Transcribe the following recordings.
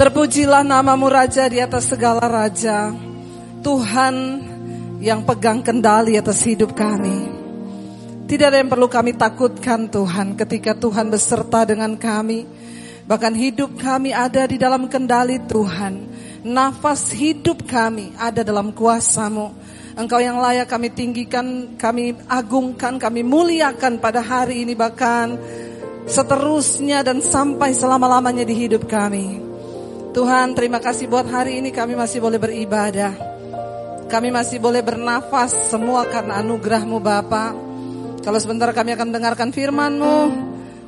Terpujilah namamu Raja di atas segala Raja. Tuhan yang pegang kendali atas hidup kami. Tidak ada yang perlu kami takutkan Tuhan ketika Tuhan beserta dengan kami. Bahkan hidup kami ada di dalam kendali Tuhan. Nafas hidup kami ada dalam kuasamu. Engkau yang layak kami tinggikan, kami agungkan, kami muliakan pada hari ini bahkan seterusnya dan sampai selama-lamanya di hidup kami. Tuhan terima kasih buat hari ini kami masih boleh beribadah. Kami masih boleh bernafas semua karena anugerahmu Bapak. Kalau sebentar kami akan mendengarkan firman-Mu,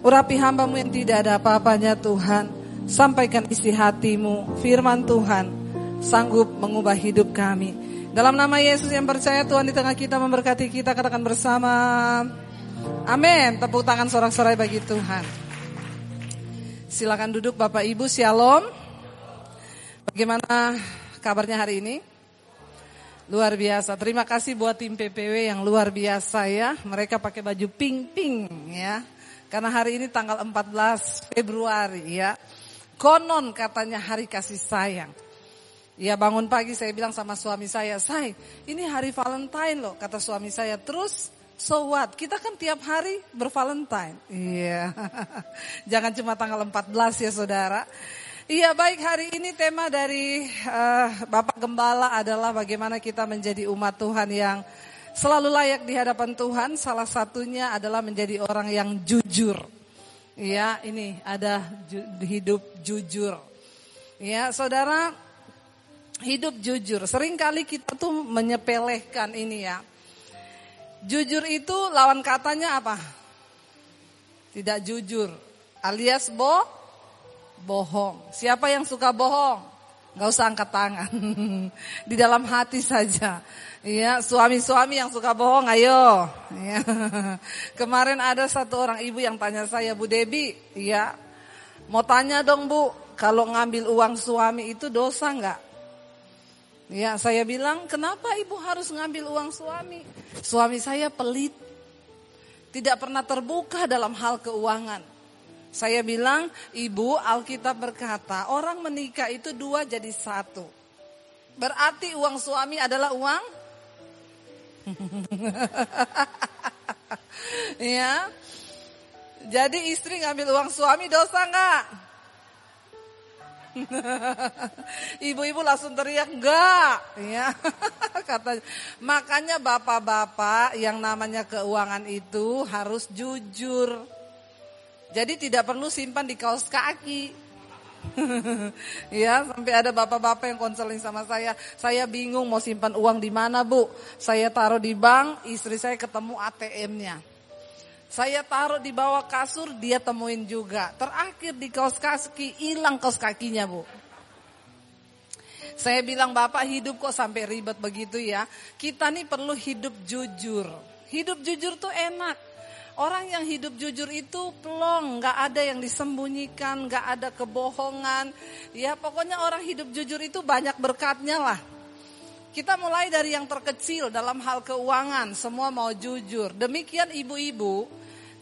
urapi hamba-Mu yang tidak ada apa-apanya Tuhan. Sampaikan isi hatimu, firman Tuhan, sanggup mengubah hidup kami. Dalam nama Yesus yang percaya Tuhan di tengah kita memberkati kita, katakan bersama. Amin. Tepuk tangan sorak-sorai bagi Tuhan. Silakan duduk Bapak Ibu, Shalom. Bagaimana kabarnya hari ini? Luar biasa. Terima kasih buat tim PPW yang luar biasa ya. Mereka pakai baju pink-pink ya. Karena hari ini tanggal 14 Februari ya. Konon katanya hari kasih sayang. Ya bangun pagi saya bilang sama suami saya, "Say, ini hari Valentine loh," kata suami saya. Terus So what? Kita kan tiap hari bervalentine. Iya. Jangan cuma tanggal 14 ya saudara. Iya baik hari ini tema dari uh, Bapak Gembala adalah bagaimana kita menjadi umat Tuhan yang selalu layak di hadapan Tuhan. Salah satunya adalah menjadi orang yang jujur. Iya ini ada ju hidup jujur. Ya saudara hidup jujur. Seringkali kita tuh menyepelehkan ini ya. Jujur itu lawan katanya apa? Tidak jujur alias boh bohong. Siapa yang suka bohong? Gak usah angkat tangan. Di dalam hati saja. Iya, suami-suami yang suka bohong, ayo. Ya. Kemarin ada satu orang ibu yang tanya saya, Bu Debi, iya, mau tanya dong Bu, kalau ngambil uang suami itu dosa nggak? Ya, saya bilang, kenapa ibu harus ngambil uang suami? Suami saya pelit, tidak pernah terbuka dalam hal keuangan. Saya bilang, ibu Alkitab berkata orang menikah itu dua jadi satu. Berarti uang suami adalah uang? ya. Jadi istri ngambil uang suami dosa enggak? Ibu-ibu langsung teriak enggak, ya. Kata makanya bapak-bapak yang namanya keuangan itu harus jujur. Jadi tidak perlu simpan di kaos kaki. ya, sampai ada bapak-bapak yang konseling sama saya. Saya bingung mau simpan uang di mana, Bu? Saya taruh di bank, istri saya ketemu ATM-nya. Saya taruh di bawah kasur, dia temuin juga. Terakhir di kaos kaki, hilang kaos kakinya, Bu. Saya bilang, Bapak hidup kok sampai ribet begitu ya. Kita nih perlu hidup jujur. Hidup jujur tuh enak. Orang yang hidup jujur itu plong, nggak ada yang disembunyikan, nggak ada kebohongan. Ya pokoknya orang hidup jujur itu banyak berkatnya lah. Kita mulai dari yang terkecil dalam hal keuangan, semua mau jujur. Demikian ibu-ibu,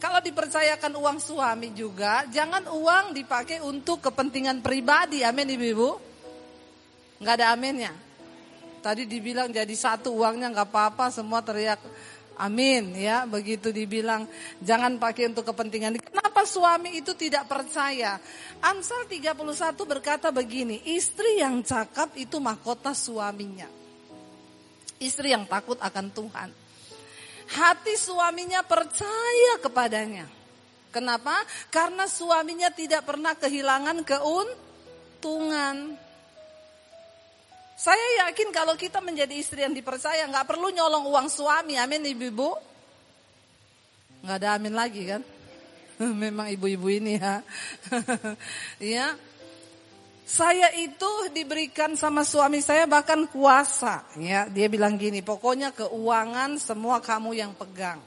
kalau dipercayakan uang suami juga, jangan uang dipakai untuk kepentingan pribadi. Amin ibu-ibu. Nggak ada aminnya. Tadi dibilang jadi satu uangnya nggak apa-apa, semua teriak Amin ya, begitu dibilang jangan pakai untuk kepentingan. Kenapa suami itu tidak percaya? Amsal 31 berkata begini, istri yang cakap itu mahkota suaminya. Istri yang takut akan Tuhan. Hati suaminya percaya kepadanya. Kenapa? Karena suaminya tidak pernah kehilangan keuntungan. Saya yakin kalau kita menjadi istri yang dipercaya nggak perlu nyolong uang suami, amin ibu-ibu. Nggak ada amin lagi kan? Memang ibu-ibu ini ya. ya. Saya itu diberikan sama suami saya bahkan kuasa, ya. Dia bilang gini, pokoknya keuangan semua kamu yang pegang.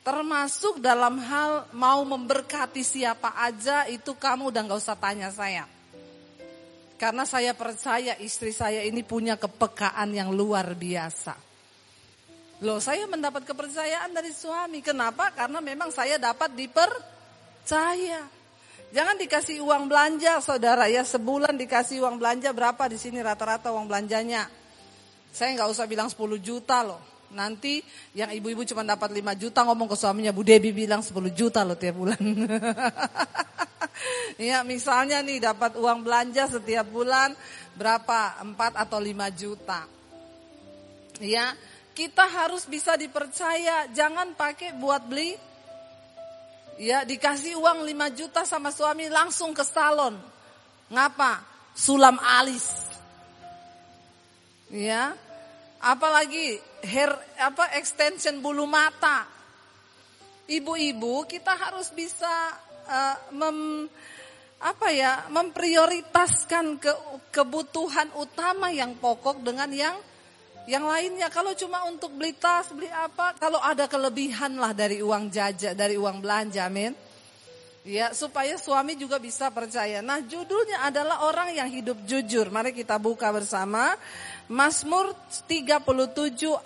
Termasuk dalam hal mau memberkati siapa aja itu kamu udah nggak usah tanya saya. Karena saya percaya istri saya ini punya kepekaan yang luar biasa. Loh saya mendapat kepercayaan dari suami. Kenapa? Karena memang saya dapat dipercaya. Jangan dikasih uang belanja saudara ya, sebulan dikasih uang belanja berapa di sini rata-rata uang belanjanya. Saya nggak usah bilang 10 juta loh. Nanti yang ibu-ibu cuma dapat 5 juta ngomong ke suaminya, Bu Debi bilang 10 juta loh tiap bulan. ya misalnya nih dapat uang belanja setiap bulan berapa? 4 atau 5 juta. Ya, kita harus bisa dipercaya, jangan pakai buat beli Ya, dikasih uang 5 juta sama suami langsung ke salon. Ngapa? Sulam alis. Ya. Apalagi hair apa extension bulu mata. Ibu-ibu kita harus bisa uh, mem, apa ya, memprioritaskan ke, kebutuhan utama yang pokok dengan yang yang lainnya kalau cuma untuk beli tas, beli apa, kalau ada kelebihan lah dari uang jajan, dari uang belanja, amin. Ya, supaya suami juga bisa percaya. Nah, judulnya adalah orang yang hidup jujur. Mari kita buka bersama. Mazmur 37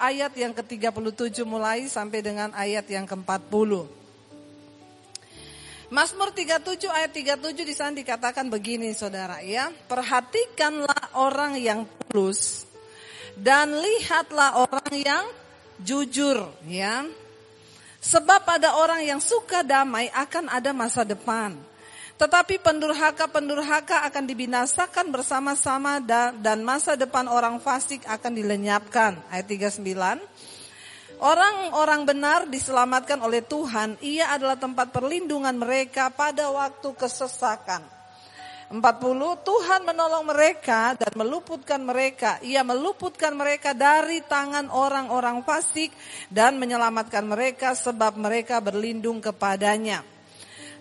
ayat yang ke-37 mulai sampai dengan ayat yang ke-40. Mazmur 37 ayat 37 di sana dikatakan begini Saudara ya, perhatikanlah orang yang tulus dan lihatlah orang yang jujur ya. Sebab pada orang yang suka damai akan ada masa depan. Tetapi pendurhaka-pendurhaka akan dibinasakan bersama-sama dan masa depan orang fasik akan dilenyapkan. Ayat 39. Orang-orang benar diselamatkan oleh Tuhan, ia adalah tempat perlindungan mereka pada waktu kesesakan. 40 Tuhan menolong mereka dan meluputkan mereka. Ia meluputkan mereka dari tangan orang-orang fasik dan menyelamatkan mereka sebab mereka berlindung kepadanya.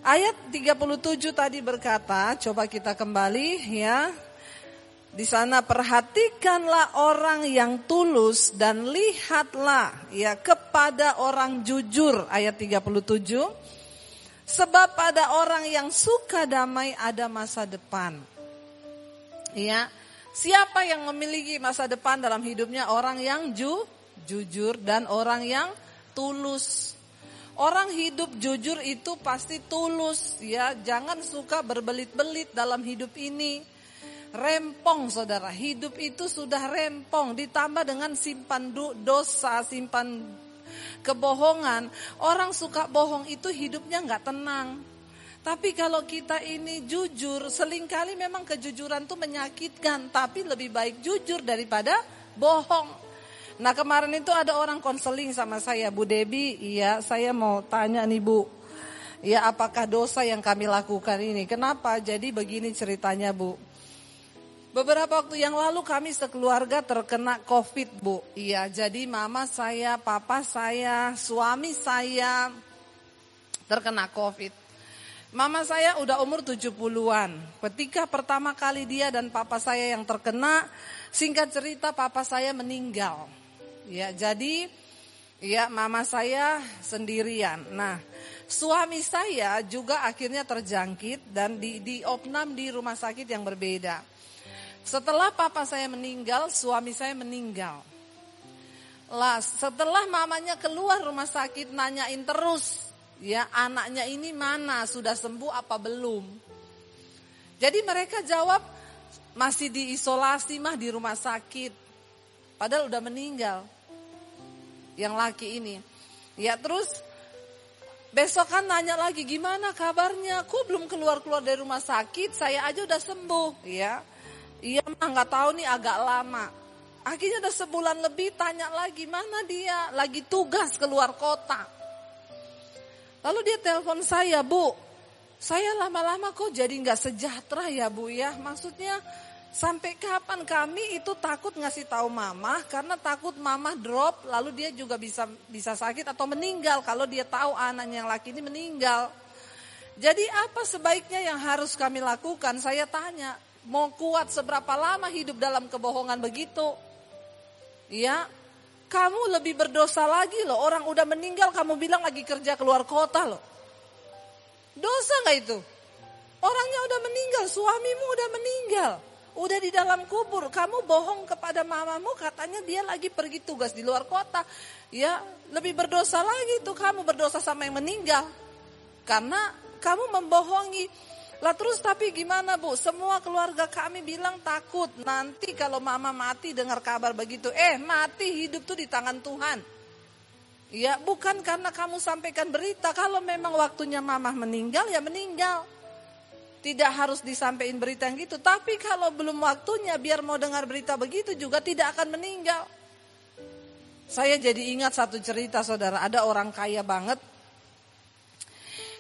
Ayat 37 tadi berkata, coba kita kembali ya. Di sana perhatikanlah orang yang tulus dan lihatlah ya kepada orang jujur ayat 37. Sebab pada orang yang suka damai ada masa depan. Ya, siapa yang memiliki masa depan dalam hidupnya? Orang yang ju, jujur dan orang yang tulus. Orang hidup jujur itu pasti tulus ya, jangan suka berbelit-belit dalam hidup ini. Rempong saudara, hidup itu sudah rempong ditambah dengan simpan dosa, simpan kebohongan. Orang suka bohong itu hidupnya nggak tenang. Tapi kalau kita ini jujur, selingkali memang kejujuran itu menyakitkan, tapi lebih baik jujur daripada bohong. Nah kemarin itu ada orang konseling sama saya, Bu Debi, iya saya mau tanya nih Bu, ya apakah dosa yang kami lakukan ini? Kenapa? Jadi begini ceritanya Bu. Beberapa waktu yang lalu kami sekeluarga terkena COVID, Bu. Iya, jadi mama saya, papa saya, suami saya terkena COVID. Mama saya udah umur 70-an. Ketika pertama kali dia dan papa saya yang terkena, singkat cerita papa saya meninggal. Ya, jadi ya mama saya sendirian. Nah, suami saya juga akhirnya terjangkit dan di, di opnam di rumah sakit yang berbeda. Setelah papa saya meninggal, suami saya meninggal. Lah, setelah mamanya keluar rumah sakit nanyain terus, ya anaknya ini mana, sudah sembuh apa belum? Jadi mereka jawab masih diisolasi mah di rumah sakit. Padahal udah meninggal. Yang laki ini. Ya terus besok kan nanya lagi gimana kabarnya? Kok belum keluar-keluar dari rumah sakit? Saya aja udah sembuh, ya. Iya mah nggak tahu nih agak lama. Akhirnya udah sebulan lebih tanya lagi mana dia lagi tugas keluar kota. Lalu dia telepon saya, Bu, saya lama-lama kok jadi nggak sejahtera ya Bu ya. Maksudnya sampai kapan kami itu takut ngasih tahu mama karena takut mama drop lalu dia juga bisa bisa sakit atau meninggal kalau dia tahu anaknya yang laki ini meninggal. Jadi apa sebaiknya yang harus kami lakukan? Saya tanya, Mau kuat seberapa lama hidup dalam kebohongan begitu? Ya, kamu lebih berdosa lagi loh. Orang udah meninggal kamu bilang lagi kerja keluar kota loh. Dosa gak itu? Orangnya udah meninggal, suamimu udah meninggal. Udah di dalam kubur, kamu bohong kepada mamamu katanya dia lagi pergi tugas di luar kota. Ya, lebih berdosa lagi tuh kamu berdosa sama yang meninggal. Karena kamu membohongi Lah terus tapi gimana bu? Semua keluarga kami bilang takut. Nanti kalau mama mati dengar kabar begitu. Eh mati hidup tuh di tangan Tuhan. Ya bukan karena kamu sampaikan berita. Kalau memang waktunya mama meninggal ya meninggal. Tidak harus disampaikan berita yang gitu. Tapi kalau belum waktunya biar mau dengar berita begitu juga tidak akan meninggal. Saya jadi ingat satu cerita saudara. Ada orang kaya banget.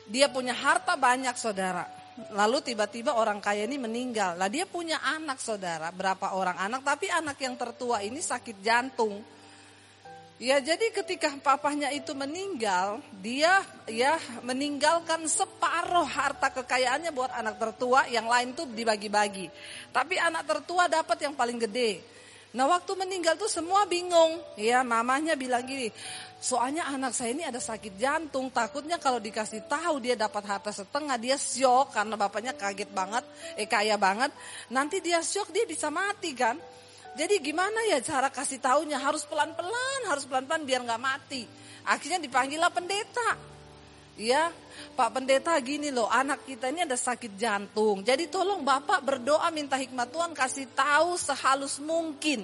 Dia punya harta banyak saudara Lalu tiba-tiba orang kaya ini meninggal. Lah dia punya anak saudara, berapa orang anak, tapi anak yang tertua ini sakit jantung. Ya jadi ketika papahnya itu meninggal, dia ya meninggalkan separuh harta kekayaannya buat anak tertua, yang lain tuh dibagi-bagi. Tapi anak tertua dapat yang paling gede. Nah waktu meninggal tuh semua bingung. Ya mamanya bilang gini, soalnya anak saya ini ada sakit jantung. Takutnya kalau dikasih tahu dia dapat harta setengah, dia syok karena bapaknya kaget banget, eh kaya banget. Nanti dia syok dia bisa mati kan. Jadi gimana ya cara kasih tahunya harus pelan-pelan, harus pelan-pelan biar nggak mati. Akhirnya dipanggillah pendeta. Ya, Pak Pendeta gini loh, anak kita ini ada sakit jantung. Jadi tolong Bapak berdoa minta hikmat Tuhan kasih tahu sehalus mungkin.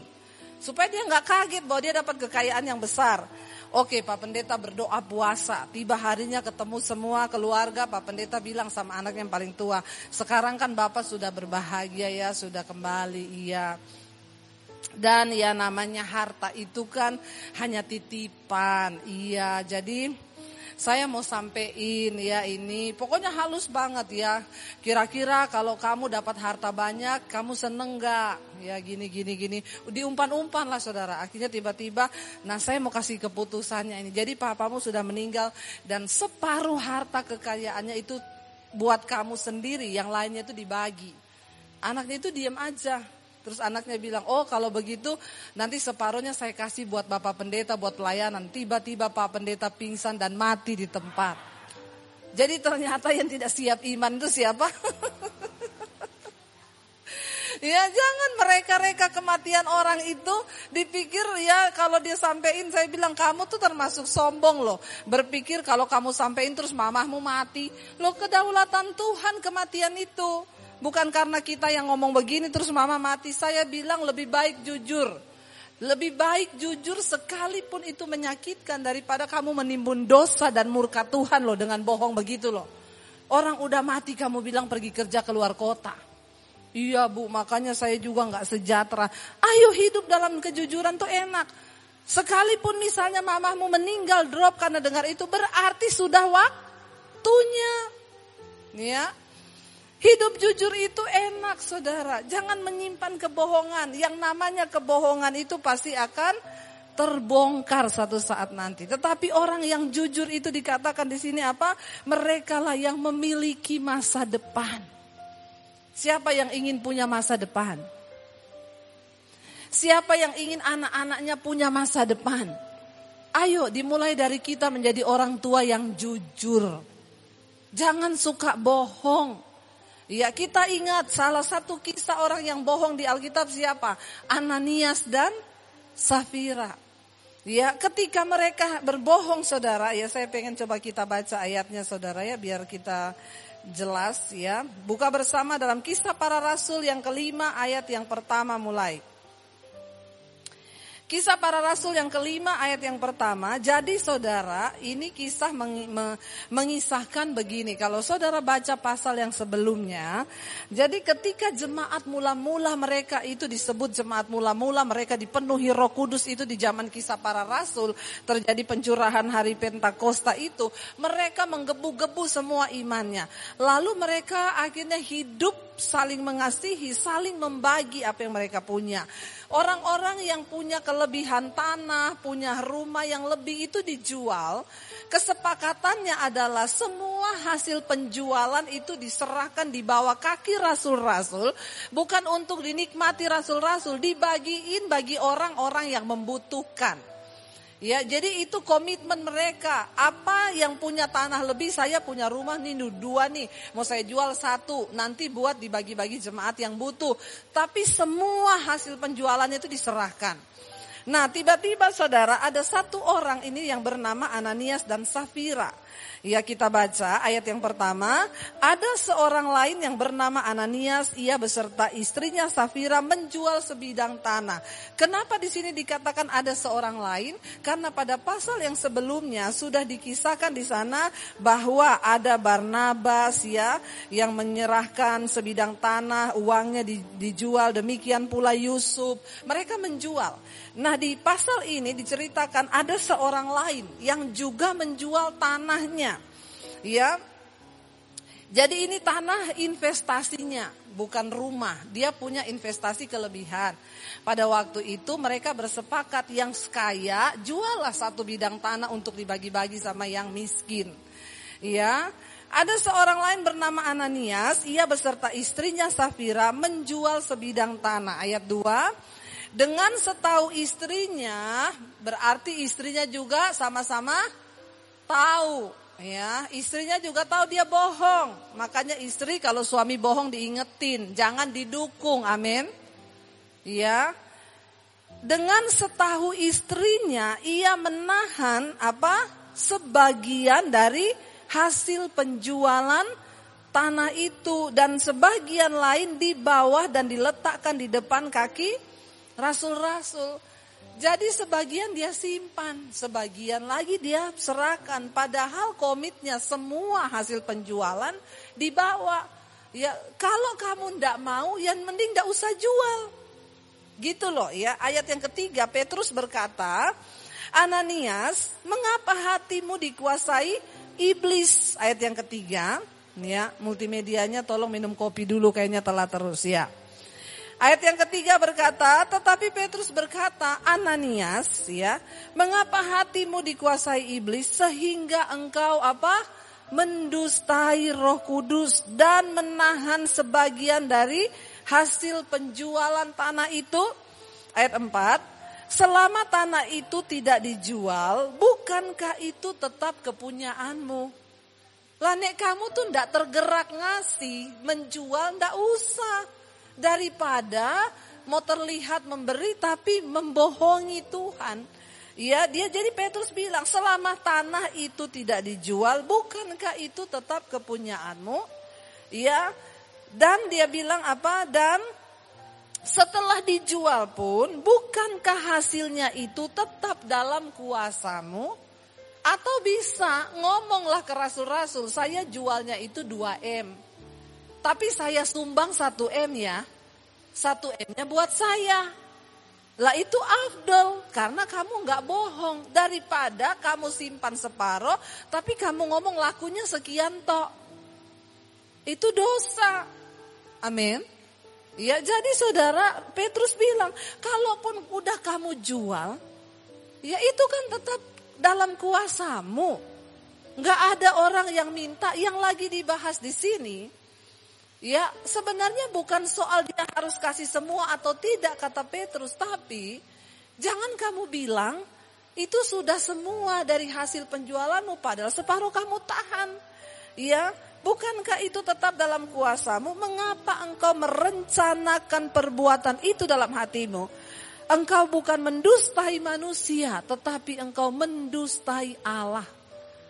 Supaya dia nggak kaget bahwa dia dapat kekayaan yang besar. Oke Pak Pendeta berdoa puasa. Tiba harinya ketemu semua keluarga. Pak Pendeta bilang sama anak yang paling tua. Sekarang kan Bapak sudah berbahagia ya, sudah kembali. Iya. Dan ya namanya harta itu kan hanya titipan. Iya, jadi saya mau sampein ya ini. Pokoknya halus banget ya. Kira-kira kalau kamu dapat harta banyak, kamu seneng gak? Ya gini, gini, gini. Diumpan-umpan lah saudara. Akhirnya tiba-tiba, nah saya mau kasih keputusannya ini. Jadi papamu sudah meninggal dan separuh harta kekayaannya itu buat kamu sendiri. Yang lainnya itu dibagi. Anaknya itu diam aja. Terus anaknya bilang, oh kalau begitu nanti separuhnya saya kasih buat Bapak Pendeta, buat pelayanan. Tiba-tiba Pak Pendeta pingsan dan mati di tempat. Jadi ternyata yang tidak siap iman itu siapa? Ya jangan mereka-reka kematian orang itu dipikir ya kalau dia sampein saya bilang kamu tuh termasuk sombong loh. Berpikir kalau kamu sampein terus mamahmu mati. Loh kedaulatan Tuhan kematian itu. Bukan karena kita yang ngomong begini terus mama mati. Saya bilang lebih baik jujur. Lebih baik jujur sekalipun itu menyakitkan daripada kamu menimbun dosa dan murka Tuhan loh dengan bohong begitu loh. Orang udah mati kamu bilang pergi kerja keluar kota. Iya bu makanya saya juga nggak sejahtera. Ayo hidup dalam kejujuran tuh enak. Sekalipun misalnya mamahmu meninggal drop karena dengar itu berarti sudah waktunya. Ya, Hidup jujur itu enak saudara. Jangan menyimpan kebohongan. Yang namanya kebohongan itu pasti akan terbongkar satu saat nanti. Tetapi orang yang jujur itu dikatakan di sini apa? Mereka lah yang memiliki masa depan. Siapa yang ingin punya masa depan? Siapa yang ingin anak-anaknya punya masa depan? Ayo dimulai dari kita menjadi orang tua yang jujur. Jangan suka bohong. Ya kita ingat salah satu kisah orang yang bohong di Alkitab siapa? Ananias dan Safira. Ya ketika mereka berbohong saudara ya saya pengen coba kita baca ayatnya saudara ya biar kita jelas ya. Buka bersama dalam kisah para rasul yang kelima ayat yang pertama mulai. Kisah para rasul yang kelima ayat yang pertama. Jadi saudara ini kisah meng, me, mengisahkan begini. Kalau saudara baca pasal yang sebelumnya. Jadi ketika jemaat mula-mula mereka itu disebut jemaat mula-mula mereka dipenuhi roh kudus itu di zaman kisah para rasul. Terjadi pencurahan hari Pentakosta itu. Mereka menggebu-gebu semua imannya. Lalu mereka akhirnya hidup saling mengasihi, saling membagi apa yang mereka punya. Orang-orang yang punya kelebihan tanah, punya rumah yang lebih itu dijual. Kesepakatannya adalah semua hasil penjualan itu diserahkan di bawah kaki rasul-rasul. Bukan untuk dinikmati rasul-rasul, dibagiin bagi orang-orang yang membutuhkan. Ya, jadi itu komitmen mereka. Apa yang punya tanah lebih, saya punya rumah nih dua nih. Mau saya jual satu, nanti buat dibagi-bagi jemaat yang butuh. Tapi semua hasil penjualannya itu diserahkan. Nah, tiba-tiba saudara ada satu orang ini yang bernama Ananias dan Safira. Ya kita baca ayat yang pertama, ada seorang lain yang bernama Ananias, ia beserta istrinya Safira menjual sebidang tanah. Kenapa di sini dikatakan ada seorang lain? Karena pada pasal yang sebelumnya sudah dikisahkan di sana bahwa ada Barnabas ya yang menyerahkan sebidang tanah, uangnya dijual, demikian pula Yusuf. Mereka menjual. Nah di pasal ini diceritakan ada seorang lain yang juga menjual tanahnya. Ya, jadi ini tanah investasinya, bukan rumah. Dia punya investasi kelebihan. Pada waktu itu mereka bersepakat yang kaya juallah satu bidang tanah untuk dibagi-bagi sama yang miskin. Ya, ada seorang lain bernama Ananias, ia beserta istrinya Safira menjual sebidang tanah. Ayat 2, dengan setahu istrinya, berarti istrinya juga sama-sama tahu. Ya, istrinya juga tahu dia bohong. Makanya istri kalau suami bohong diingetin, jangan didukung. Amin. Ya. Dengan setahu istrinya, ia menahan apa? Sebagian dari hasil penjualan tanah itu dan sebagian lain di bawah dan diletakkan di depan kaki rasul-rasul. Jadi sebagian dia simpan, sebagian lagi dia serahkan. Padahal komitnya semua hasil penjualan dibawa. Ya kalau kamu ndak mau, yang mending ndak usah jual. Gitu loh ya. Ayat yang ketiga Petrus berkata, Ananias, mengapa hatimu dikuasai iblis? Ayat yang ketiga, ya multimedianya tolong minum kopi dulu kayaknya telah terus ya. Ayat yang ketiga berkata, tetapi Petrus berkata, Ananias, ya, mengapa hatimu dikuasai iblis sehingga engkau apa? Mendustai Roh Kudus dan menahan sebagian dari hasil penjualan tanah itu. Ayat 4, selama tanah itu tidak dijual, bukankah itu tetap kepunyaanmu? Lah nek kamu tuh ndak tergerak ngasih, menjual ndak usah daripada mau terlihat memberi tapi membohongi Tuhan. Ya, dia jadi Petrus bilang, selama tanah itu tidak dijual, bukankah itu tetap kepunyaanmu? Ya, dan dia bilang apa? Dan setelah dijual pun, bukankah hasilnya itu tetap dalam kuasamu? Atau bisa ngomonglah ke rasul-rasul, saya jualnya itu 2M. Tapi saya sumbang 1M ya. 1M-nya buat saya. Lah itu afdol karena kamu nggak bohong daripada kamu simpan separoh tapi kamu ngomong lakunya sekian tok. Itu dosa. Amin. Ya jadi saudara Petrus bilang kalaupun udah kamu jual ya itu kan tetap dalam kuasamu. Nggak ada orang yang minta yang lagi dibahas di sini Ya, sebenarnya bukan soal dia harus kasih semua atau tidak kata Petrus, tapi jangan kamu bilang itu sudah semua dari hasil penjualanmu padahal separuh kamu tahan. Ya, bukankah itu tetap dalam kuasamu? Mengapa engkau merencanakan perbuatan itu dalam hatimu? Engkau bukan mendustai manusia, tetapi engkau mendustai Allah.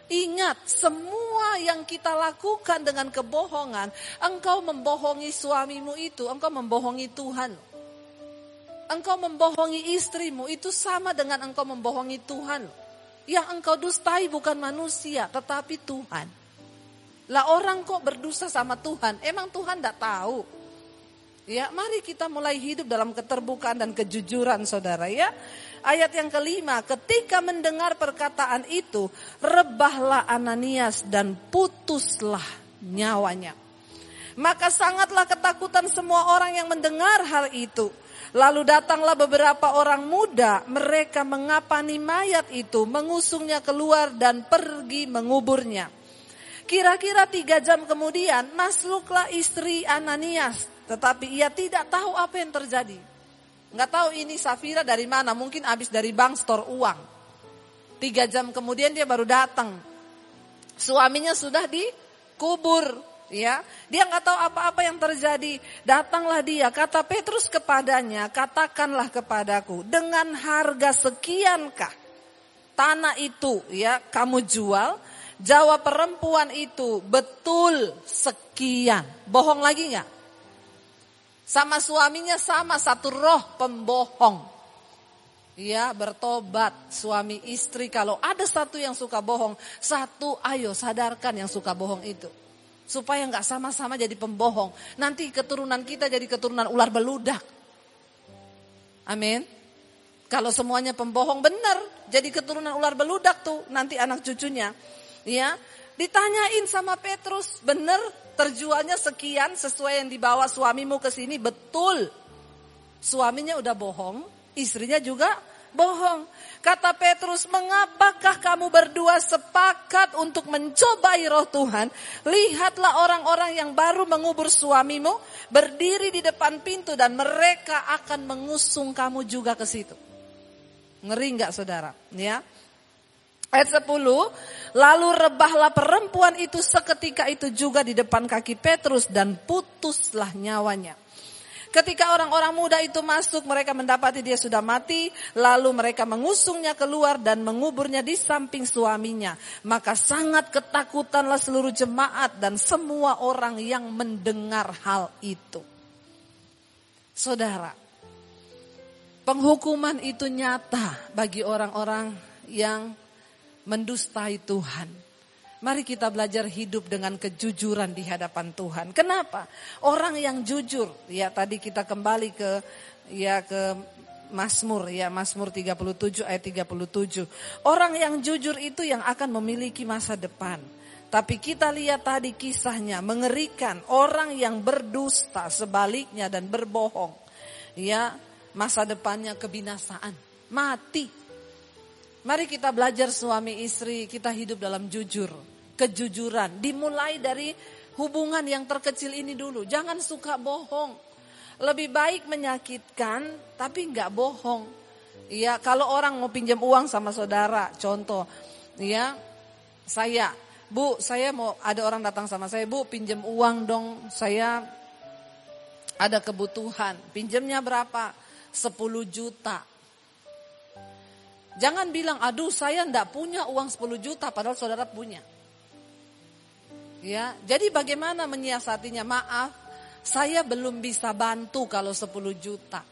Ingat, semua yang kita lakukan dengan kebohongan, engkau membohongi suamimu itu, engkau membohongi Tuhan. Engkau membohongi istrimu, itu sama dengan engkau membohongi Tuhan. Yang engkau dustai bukan manusia, tetapi Tuhan. Lah orang kok berdosa sama Tuhan, emang Tuhan tidak tahu. Ya, mari kita mulai hidup dalam keterbukaan dan kejujuran saudara ya. Ayat yang kelima, ketika mendengar perkataan itu, rebahlah Ananias dan putuslah nyawanya. Maka sangatlah ketakutan semua orang yang mendengar hal itu. Lalu datanglah beberapa orang muda, mereka mengapani mayat itu, mengusungnya keluar dan pergi menguburnya. Kira-kira tiga jam kemudian masuklah istri Ananias, tetapi ia tidak tahu apa yang terjadi. Nggak tahu ini Safira dari mana, mungkin habis dari bank store uang. Tiga jam kemudian dia baru datang. Suaminya sudah dikubur, ya. Dia nggak tahu apa-apa yang terjadi. Datanglah dia, kata Petrus kepadanya, katakanlah kepadaku, dengan harga sekiankah tanah itu ya kamu jual? Jawab perempuan itu, betul sekian. Bohong lagi nggak? Sama suaminya sama, satu roh pembohong. Ya bertobat suami istri kalau ada satu yang suka bohong, satu ayo sadarkan yang suka bohong itu. Supaya nggak sama-sama jadi pembohong. Nanti keturunan kita jadi keturunan ular beludak. Amin. Kalau semuanya pembohong benar, jadi keturunan ular beludak tuh nanti anak cucunya. Ya, ditanyain sama Petrus, benar terjualnya sekian sesuai yang dibawa suamimu ke sini betul. Suaminya udah bohong, istrinya juga bohong. Kata Petrus, mengapakah kamu berdua sepakat untuk mencobai roh Tuhan? Lihatlah orang-orang yang baru mengubur suamimu berdiri di depan pintu dan mereka akan mengusung kamu juga ke situ. Ngeri nggak saudara? Ya. Ayat 10, lalu rebahlah perempuan itu seketika itu juga di depan kaki Petrus dan putuslah nyawanya. Ketika orang-orang muda itu masuk, mereka mendapati dia sudah mati, lalu mereka mengusungnya keluar dan menguburnya di samping suaminya. Maka sangat ketakutanlah seluruh jemaat dan semua orang yang mendengar hal itu. Saudara, Penghukuman itu nyata bagi orang-orang yang mendustai Tuhan. Mari kita belajar hidup dengan kejujuran di hadapan Tuhan. Kenapa? Orang yang jujur, ya tadi kita kembali ke ya ke Mazmur ya Mazmur 37 ayat 37. Orang yang jujur itu yang akan memiliki masa depan. Tapi kita lihat tadi kisahnya mengerikan orang yang berdusta sebaliknya dan berbohong. Ya, masa depannya kebinasaan, mati. Mari kita belajar suami istri, kita hidup dalam jujur, kejujuran. Dimulai dari hubungan yang terkecil ini dulu. Jangan suka bohong. Lebih baik menyakitkan, tapi nggak bohong. Ya, kalau orang mau pinjam uang sama saudara, contoh, ya, saya, Bu, saya mau ada orang datang sama saya, Bu, pinjam uang dong, saya ada kebutuhan. Pinjamnya berapa? 10 juta. Jangan bilang, aduh saya ndak punya uang 10 juta, padahal saudara punya. Ya, jadi bagaimana menyiasatinya? Maaf, saya belum bisa bantu kalau 10 juta.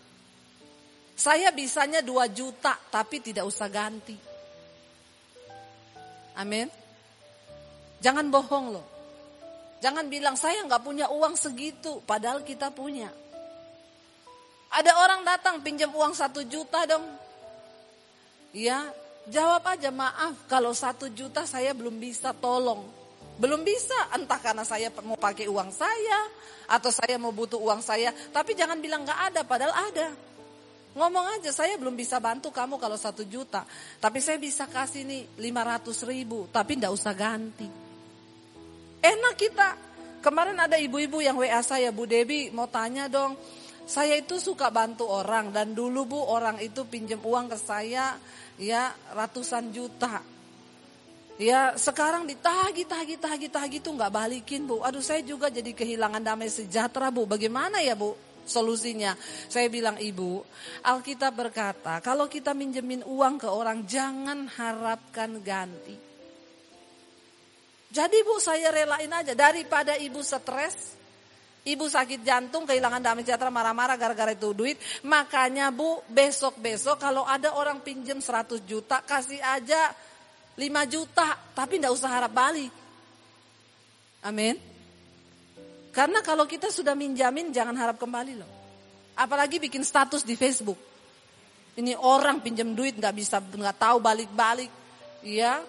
Saya bisanya 2 juta, tapi tidak usah ganti. Amin. Jangan bohong loh. Jangan bilang saya nggak punya uang segitu, padahal kita punya. Ada orang datang pinjam uang satu juta dong. Ya, jawab aja maaf kalau satu juta saya belum bisa tolong. Belum bisa, entah karena saya mau pakai uang saya atau saya mau butuh uang saya. Tapi jangan bilang gak ada, padahal ada. Ngomong aja, saya belum bisa bantu kamu kalau satu juta. Tapi saya bisa kasih nih lima ratus ribu, tapi ndak usah ganti. Enak kita. Kemarin ada ibu-ibu yang WA saya, Bu Debi mau tanya dong, saya itu suka bantu orang dan dulu Bu orang itu pinjam uang ke saya ya ratusan juta. Ya sekarang ditagi, tagi, tagi, tagi tuh nggak balikin Bu. Aduh saya juga jadi kehilangan damai sejahtera Bu. Bagaimana ya Bu solusinya? Saya bilang Ibu, Alkitab berkata kalau kita minjemin uang ke orang jangan harapkan ganti. Jadi Bu saya relain aja daripada Ibu stres, Ibu sakit jantung, kehilangan damai sejahtera, marah-marah gara-gara itu duit. Makanya bu, besok-besok kalau ada orang pinjem 100 juta, kasih aja 5 juta. Tapi ndak usah harap balik. Amin. Karena kalau kita sudah minjamin, jangan harap kembali loh. Apalagi bikin status di Facebook. Ini orang pinjam duit nggak bisa nggak tahu balik-balik. Iya,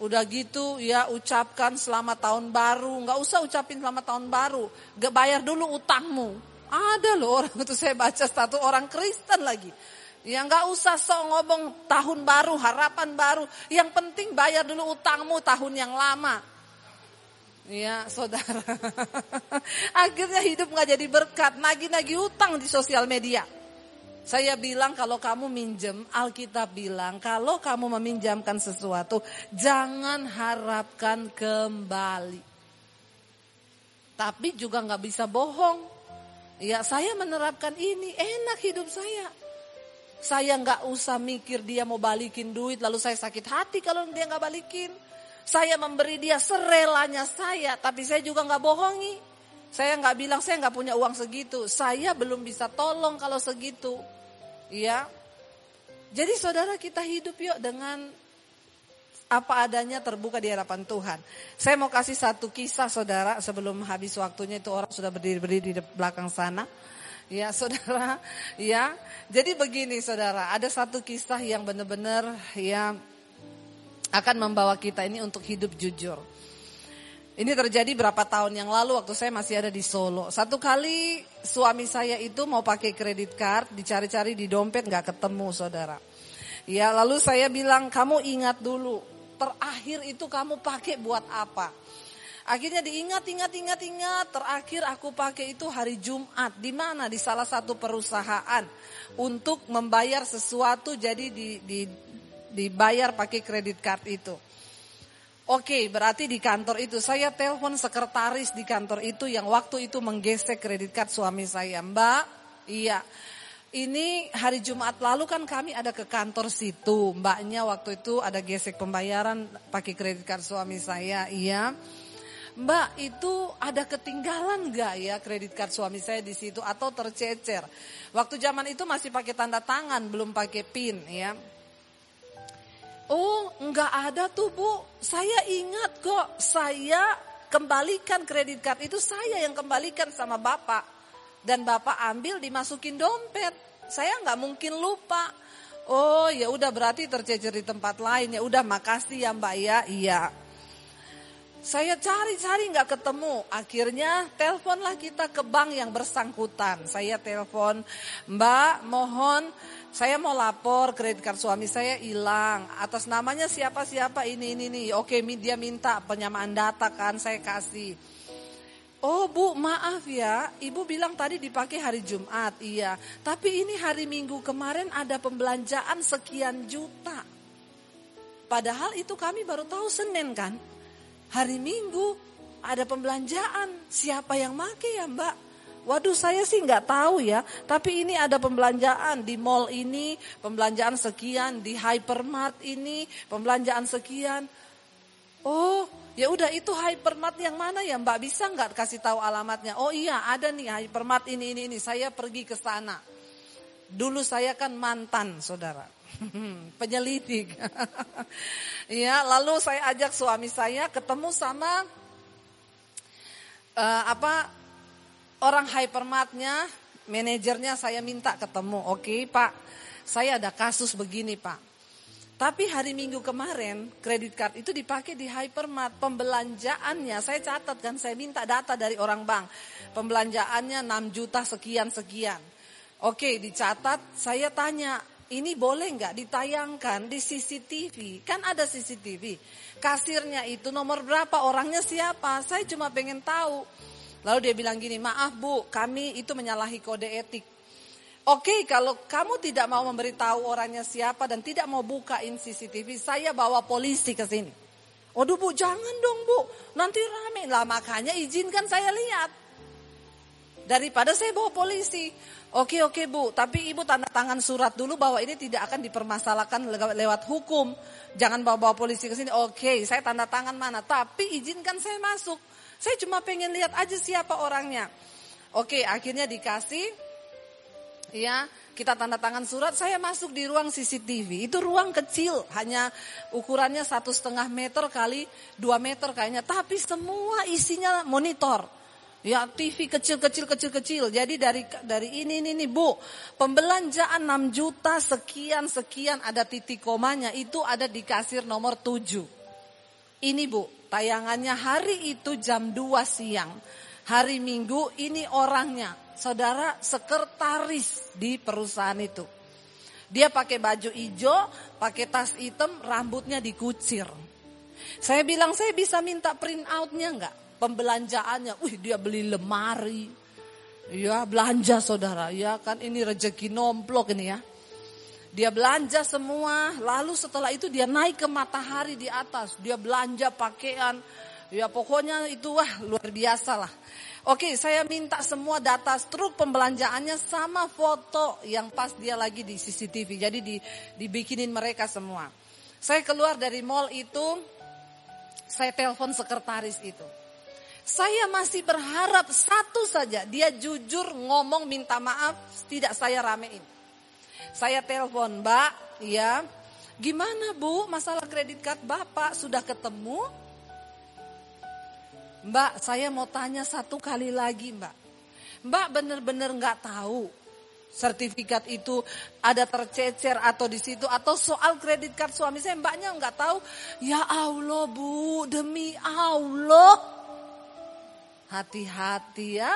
Udah gitu ya ucapkan selamat tahun baru. Nggak usah ucapin selamat tahun baru. Gak bayar dulu utangmu. Ada loh orang itu saya baca status orang Kristen lagi. Ya nggak usah sok ngomong tahun baru, harapan baru. Yang penting bayar dulu utangmu tahun yang lama. Ya saudara. Akhirnya hidup nggak jadi berkat. Nagi-nagi utang di sosial media. Saya bilang kalau kamu minjem, Alkitab bilang kalau kamu meminjamkan sesuatu, jangan harapkan kembali. Tapi juga nggak bisa bohong. Ya saya menerapkan ini, enak hidup saya. Saya nggak usah mikir dia mau balikin duit, lalu saya sakit hati kalau dia nggak balikin. Saya memberi dia serelanya saya, tapi saya juga nggak bohongi. Saya nggak bilang saya nggak punya uang segitu. Saya belum bisa tolong kalau segitu. Iya. Jadi saudara kita hidup yuk dengan apa adanya terbuka di hadapan Tuhan. Saya mau kasih satu kisah saudara sebelum habis waktunya itu orang sudah berdiri-berdiri di belakang sana. Ya saudara, ya. Jadi begini saudara, ada satu kisah yang benar-benar ya akan membawa kita ini untuk hidup jujur. Ini terjadi berapa tahun yang lalu waktu saya masih ada di Solo. Satu kali suami saya itu mau pakai kredit card, dicari-cari di dompet nggak ketemu saudara. Ya lalu saya bilang kamu ingat dulu terakhir itu kamu pakai buat apa? Akhirnya diingat, ingat, ingat, ingat. Terakhir aku pakai itu hari Jumat. Di mana? Di salah satu perusahaan untuk membayar sesuatu. Jadi di, di, dibayar pakai kredit card itu. Oke, berarti di kantor itu saya telepon sekretaris di kantor itu yang waktu itu menggesek kredit card suami saya. Mbak, iya. Ini hari Jumat lalu kan kami ada ke kantor situ. Mbaknya waktu itu ada gesek pembayaran pakai kredit card suami saya. Iya. Mbak itu ada ketinggalan gak ya kredit card suami saya di situ atau tercecer? Waktu zaman itu masih pakai tanda tangan, belum pakai pin ya. Oh, enggak ada tuh Bu. Saya ingat kok, saya kembalikan kredit card itu saya yang kembalikan sama Bapak. Dan Bapak ambil dimasukin dompet. Saya enggak mungkin lupa. Oh, ya udah berarti tercecer di tempat lain. Ya udah makasih ya Mbak ya. Iya. Saya cari-cari nggak ketemu. Akhirnya teleponlah kita ke bank yang bersangkutan. Saya telepon, Mbak mohon saya mau lapor kredit card suami saya hilang. Atas namanya siapa-siapa ini, ini, ini. Oke dia minta penyamaan data kan saya kasih. Oh bu maaf ya, ibu bilang tadi dipakai hari Jumat, iya. Tapi ini hari Minggu kemarin ada pembelanjaan sekian juta. Padahal itu kami baru tahu Senin kan hari Minggu ada pembelanjaan. Siapa yang make ya mbak? Waduh saya sih nggak tahu ya, tapi ini ada pembelanjaan di mall ini, pembelanjaan sekian, di hypermart ini, pembelanjaan sekian. Oh, ya udah itu hypermart yang mana ya Mbak? Bisa nggak kasih tahu alamatnya? Oh iya, ada nih hypermart ini ini ini. Saya pergi ke sana. Dulu saya kan mantan, Saudara. penyelidik. ya, lalu saya ajak suami saya ketemu sama uh, apa orang hypermartnya, manajernya saya minta ketemu. Oke, Pak. Saya ada kasus begini, Pak. Tapi hari Minggu kemarin kredit card itu dipakai di hypermart. Pembelanjaannya saya catat kan saya minta data dari orang bank. Pembelanjaannya 6 juta sekian sekian. Oke, dicatat. Saya tanya, ini boleh nggak ditayangkan di CCTV? Kan ada CCTV. Kasirnya itu nomor berapa, orangnya siapa? Saya cuma pengen tahu. Lalu dia bilang gini, maaf bu, kami itu menyalahi kode etik. Oke, kalau kamu tidak mau memberitahu orangnya siapa dan tidak mau bukain CCTV, saya bawa polisi ke sini. Waduh bu, jangan dong bu, nanti rame. Lah makanya izinkan saya lihat. Daripada saya bawa polisi. Oke oke Bu, tapi Ibu tanda tangan surat dulu bahwa ini tidak akan dipermasalahkan lewat hukum. Jangan bawa-bawa polisi ke sini. Oke, saya tanda tangan mana? Tapi izinkan saya masuk. Saya cuma pengen lihat aja siapa orangnya. Oke, akhirnya dikasih. Ya, kita tanda tangan surat. Saya masuk di ruang CCTV. Itu ruang kecil, hanya ukurannya satu setengah meter kali dua meter kayaknya. Tapi semua isinya monitor. Ya TV kecil-kecil kecil-kecil. Jadi dari dari ini ini nih Bu, pembelanjaan 6 juta sekian sekian ada titik komanya itu ada di kasir nomor 7. Ini Bu, tayangannya hari itu jam 2 siang. Hari Minggu ini orangnya, saudara sekretaris di perusahaan itu. Dia pakai baju hijau, pakai tas hitam, rambutnya dikucir. Saya bilang saya bisa minta print outnya enggak? Pembelanjaannya. Wih dia beli lemari. Ya belanja saudara. Ya kan ini rezeki nomplok ini ya. Dia belanja semua. Lalu setelah itu dia naik ke matahari di atas. Dia belanja pakaian. Ya pokoknya itu wah luar biasa lah. Oke saya minta semua data struk pembelanjaannya sama foto yang pas dia lagi di CCTV. Jadi di, dibikinin mereka semua. Saya keluar dari mall itu Saya telepon sekretaris itu. Saya masih berharap satu saja, dia jujur ngomong minta maaf, tidak saya ramein. Saya telepon, Mbak, ya, gimana Bu masalah kredit card Bapak sudah ketemu? Mbak, saya mau tanya satu kali lagi, Mbak. Mbak bener-bener nggak tahu sertifikat itu ada tercecer atau di situ atau soal kredit card suami saya mbaknya nggak tahu ya Allah bu demi Allah hati-hati ya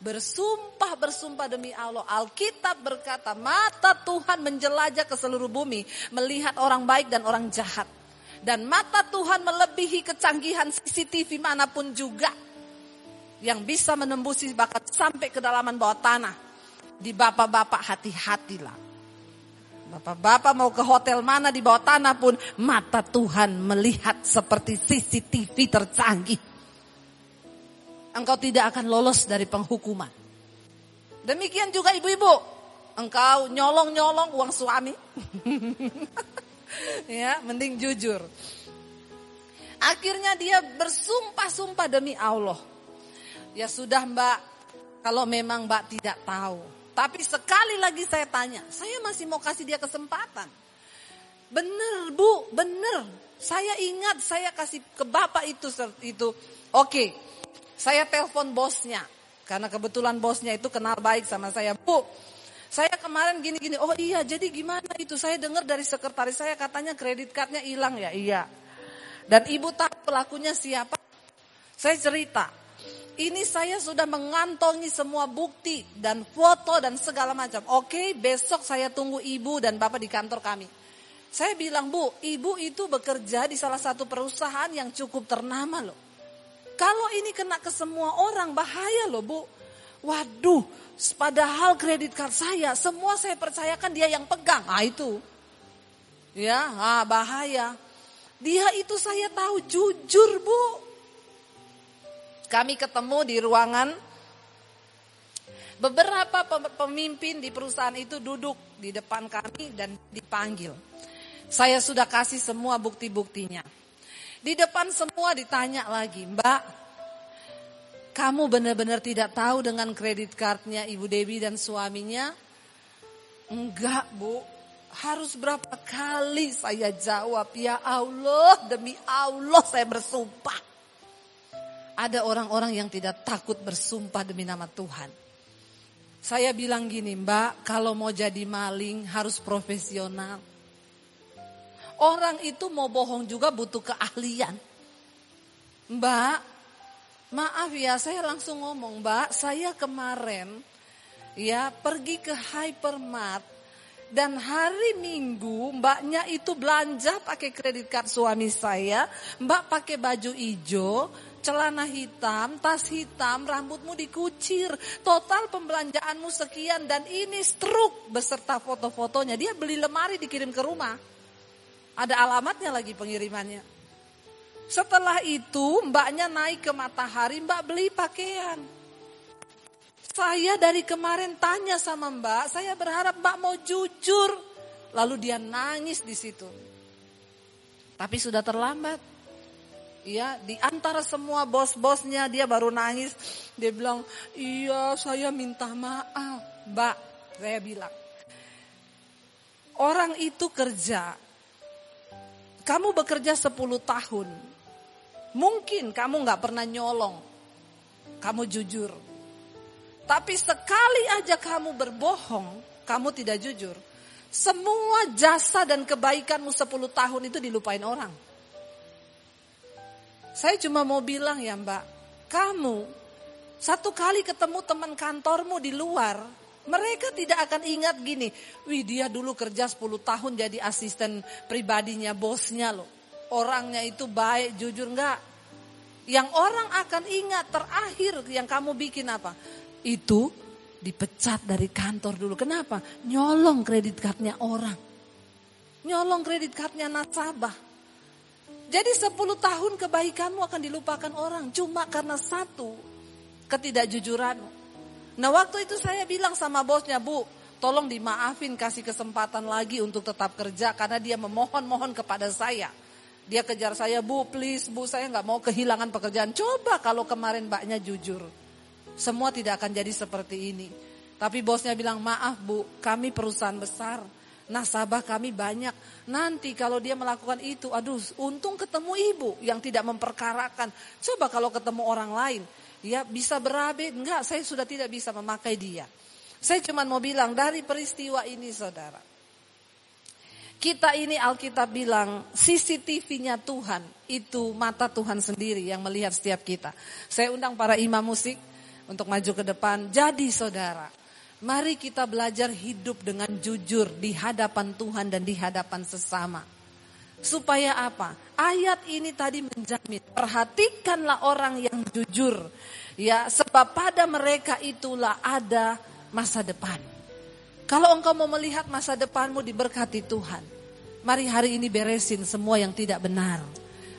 bersumpah bersumpah demi Allah Alkitab berkata mata Tuhan menjelajah ke seluruh bumi melihat orang baik dan orang jahat dan mata Tuhan melebihi kecanggihan CCTV mana pun juga yang bisa menembusi bahkan sampai kedalaman bawah tanah di bapak-bapak hati-hatilah. Bapak-bapak mau ke hotel mana di bawah tanah pun mata Tuhan melihat seperti CCTV tercanggih. Engkau tidak akan lolos dari penghukuman. Demikian juga ibu-ibu. Engkau nyolong-nyolong uang suami. ya, mending jujur. Akhirnya dia bersumpah-sumpah demi Allah. Ya sudah mbak, kalau memang mbak tidak tahu. Tapi sekali lagi saya tanya, saya masih mau kasih dia kesempatan. Bener bu, bener. Saya ingat saya kasih ke bapak itu itu. Oke, saya telepon bosnya. Karena kebetulan bosnya itu kenal baik sama saya. Bu, saya kemarin gini-gini. Oh iya, jadi gimana itu? Saya dengar dari sekretaris saya katanya kredit cardnya hilang ya. Iya. Dan ibu tahu pelakunya siapa? Saya cerita ini saya sudah mengantongi semua bukti dan foto dan segala macam. Oke, besok saya tunggu ibu dan bapak di kantor kami. Saya bilang, Bu, ibu itu bekerja di salah satu perusahaan yang cukup ternama loh. Kalau ini kena ke semua orang, bahaya loh Bu. Waduh, padahal kredit card saya, semua saya percayakan dia yang pegang. Ah itu. Ya, ah, bahaya. Dia itu saya tahu jujur Bu. Kami ketemu di ruangan beberapa pemimpin di perusahaan itu duduk di depan kami dan dipanggil. Saya sudah kasih semua bukti-buktinya. Di depan semua ditanya lagi, Mbak, kamu benar-benar tidak tahu dengan kredit cardnya Ibu Dewi dan suaminya? Enggak, Bu. Harus berapa kali saya jawab, ya Allah, demi Allah saya bersumpah. Ada orang-orang yang tidak takut bersumpah demi nama Tuhan. Saya bilang gini, Mbak, kalau mau jadi maling harus profesional. Orang itu mau bohong juga butuh keahlian. Mbak, maaf ya, saya langsung ngomong, Mbak, saya kemarin ya pergi ke hypermart dan hari Minggu mbaknya itu belanja pakai kredit card suami saya, mbak pakai baju hijau, celana hitam, tas hitam, rambutmu dikucir, total pembelanjaanmu sekian dan ini struk beserta foto-fotonya. Dia beli lemari dikirim ke rumah. Ada alamatnya lagi pengirimannya. Setelah itu mbaknya naik ke matahari, mbak beli pakaian. Saya dari kemarin tanya sama mbak, saya berharap mbak mau jujur. Lalu dia nangis di situ. Tapi sudah terlambat. Ya, di antara semua bos-bosnya dia baru nangis. Dia bilang, iya saya minta maaf. Mbak, saya bilang. Orang itu kerja. Kamu bekerja 10 tahun. Mungkin kamu gak pernah nyolong. Kamu jujur. Tapi sekali aja kamu berbohong, kamu tidak jujur. Semua jasa dan kebaikanmu 10 tahun itu dilupain orang. Saya cuma mau bilang ya mbak, kamu satu kali ketemu teman kantormu di luar, mereka tidak akan ingat gini, wih dia dulu kerja 10 tahun jadi asisten pribadinya bosnya loh. Orangnya itu baik, jujur enggak. Yang orang akan ingat terakhir yang kamu bikin apa? Itu dipecat dari kantor dulu. Kenapa? Nyolong kredit cardnya orang. Nyolong kredit cardnya nasabah. Jadi 10 tahun kebaikanmu akan dilupakan orang cuma karena satu ketidakjujuranmu. Nah waktu itu saya bilang sama bosnya, Bu, tolong dimaafin kasih kesempatan lagi untuk tetap kerja karena dia memohon-mohon kepada saya. Dia kejar saya, bu please, bu saya nggak mau kehilangan pekerjaan. Coba kalau kemarin mbaknya jujur. Semua tidak akan jadi seperti ini. Tapi bosnya bilang, maaf bu, kami perusahaan besar. Nasabah kami banyak. Nanti kalau dia melakukan itu, aduh untung ketemu ibu yang tidak memperkarakan. Coba kalau ketemu orang lain, ya bisa berabe. Enggak, saya sudah tidak bisa memakai dia. Saya cuma mau bilang dari peristiwa ini saudara. Kita ini Alkitab bilang CCTV-nya Tuhan itu mata Tuhan sendiri yang melihat setiap kita. Saya undang para imam musik untuk maju ke depan. Jadi saudara, mari kita belajar hidup dengan jujur di hadapan Tuhan dan di hadapan sesama. Supaya apa? Ayat ini tadi menjamin, perhatikanlah orang yang jujur. Ya, sebab pada mereka itulah ada masa depan. Kalau engkau mau melihat masa depanmu diberkati Tuhan, mari hari ini beresin semua yang tidak benar.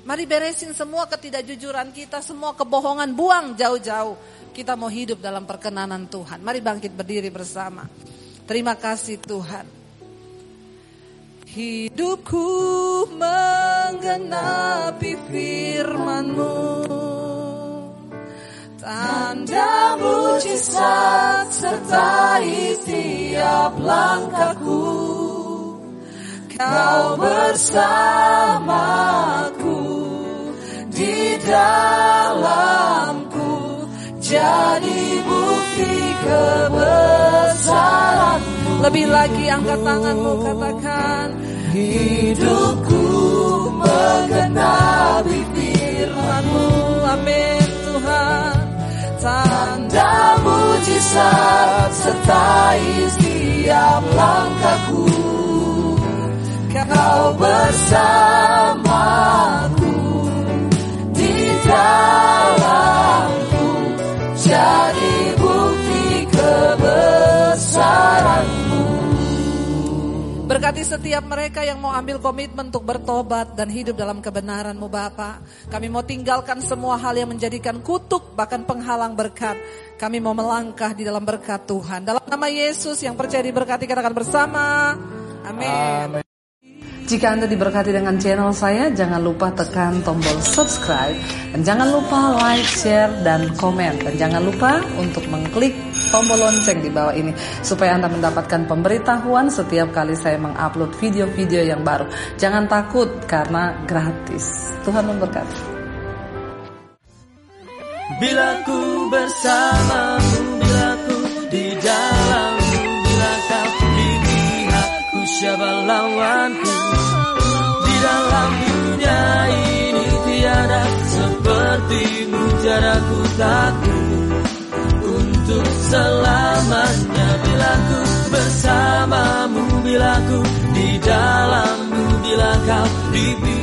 Mari beresin semua ketidakjujuran kita, semua kebohongan, buang jauh-jauh. Kita mau hidup dalam perkenanan Tuhan. Mari bangkit berdiri bersama. Terima kasih Tuhan. Hidupku menggenapi firman-Mu. Tanda mujizat sertai setiap langkahku Kau bersamaku di dalamku Jadi bukti kebesaranmu Lebih lagi angkat tanganmu katakan Hidupku menggenapi firmanmu. Amin Tuhan. Tanda mujizat sertai setiap langkahku. Kau bersamaku setiap mereka yang mau ambil komitmen untuk bertobat dan hidup dalam kebenaranmu Bapa. Kami mau tinggalkan semua hal yang menjadikan kutuk bahkan penghalang berkat. Kami mau melangkah di dalam berkat Tuhan. Dalam nama Yesus yang percaya diberkati katakan bersama. Amin. Jika Anda diberkati dengan channel saya, jangan lupa tekan tombol subscribe dan jangan lupa like, share, dan komen. Dan jangan lupa untuk mengklik tombol lonceng di bawah ini supaya Anda mendapatkan pemberitahuan setiap kali saya mengupload video-video yang baru. Jangan takut karena gratis. Tuhan memberkati. Bila ku bersamamu, bila ku di dalammu, bila kau di pihakku, siapa lawanku? Selamanya. Bila ku bersamamu bila ku di dalammu bila kau di